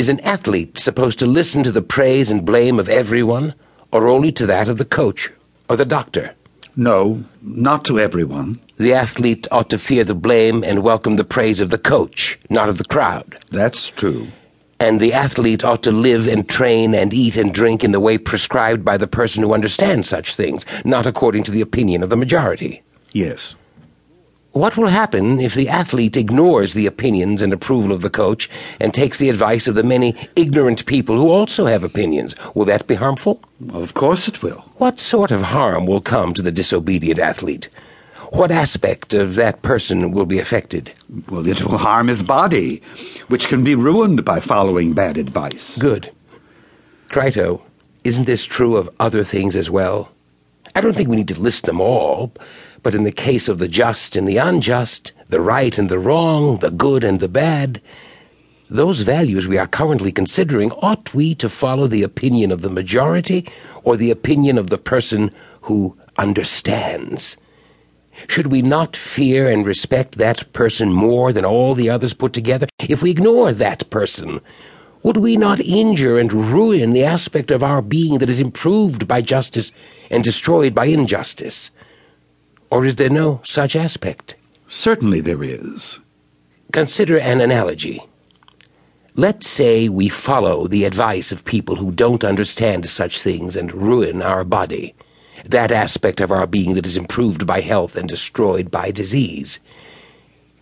Is an athlete supposed to listen to the praise and blame of everyone, or only to that of the coach or the doctor? No, not to everyone. The athlete ought to fear the blame and welcome the praise of the coach, not of the crowd. That's true. And the athlete ought to live and train and eat and drink in the way prescribed by the person who understands such things, not according to the opinion of the majority. Yes. What will happen if the athlete ignores the opinions and approval of the coach and takes the advice of the many ignorant people who also have opinions? Will that be harmful? Of course it will. What sort of harm will come to the disobedient athlete? What aspect of that person will be affected? Well, it will harm his body, which can be ruined by following bad advice. Good. Crito, isn't this true of other things as well? I don't think we need to list them all, but in the case of the just and the unjust, the right and the wrong, the good and the bad, those values we are currently considering, ought we to follow the opinion of the majority or the opinion of the person who understands? Should we not fear and respect that person more than all the others put together? If we ignore that person, would we not injure and ruin the aspect of our being that is improved by justice and destroyed by injustice? Or is there no such aspect? Certainly there is. Consider an analogy. Let's say we follow the advice of people who don't understand such things and ruin our body, that aspect of our being that is improved by health and destroyed by disease.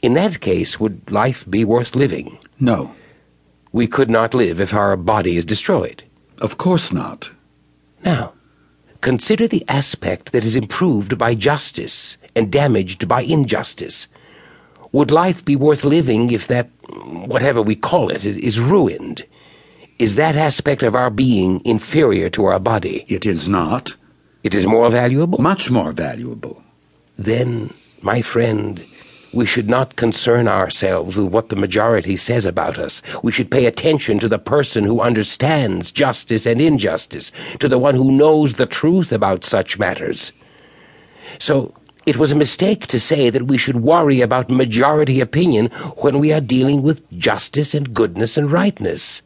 In that case, would life be worth living? No. We could not live if our body is destroyed. Of course not. Now, Consider the aspect that is improved by justice and damaged by injustice. Would life be worth living if that, whatever we call it, is ruined? Is that aspect of our being inferior to our body? It is not. It is more valuable? Much more valuable. Then, my friend, we should not concern ourselves with what the majority says about us. We should pay attention to the person who understands justice and injustice, to the one who knows the truth about such matters. So, it was a mistake to say that we should worry about majority opinion when we are dealing with justice and goodness and rightness.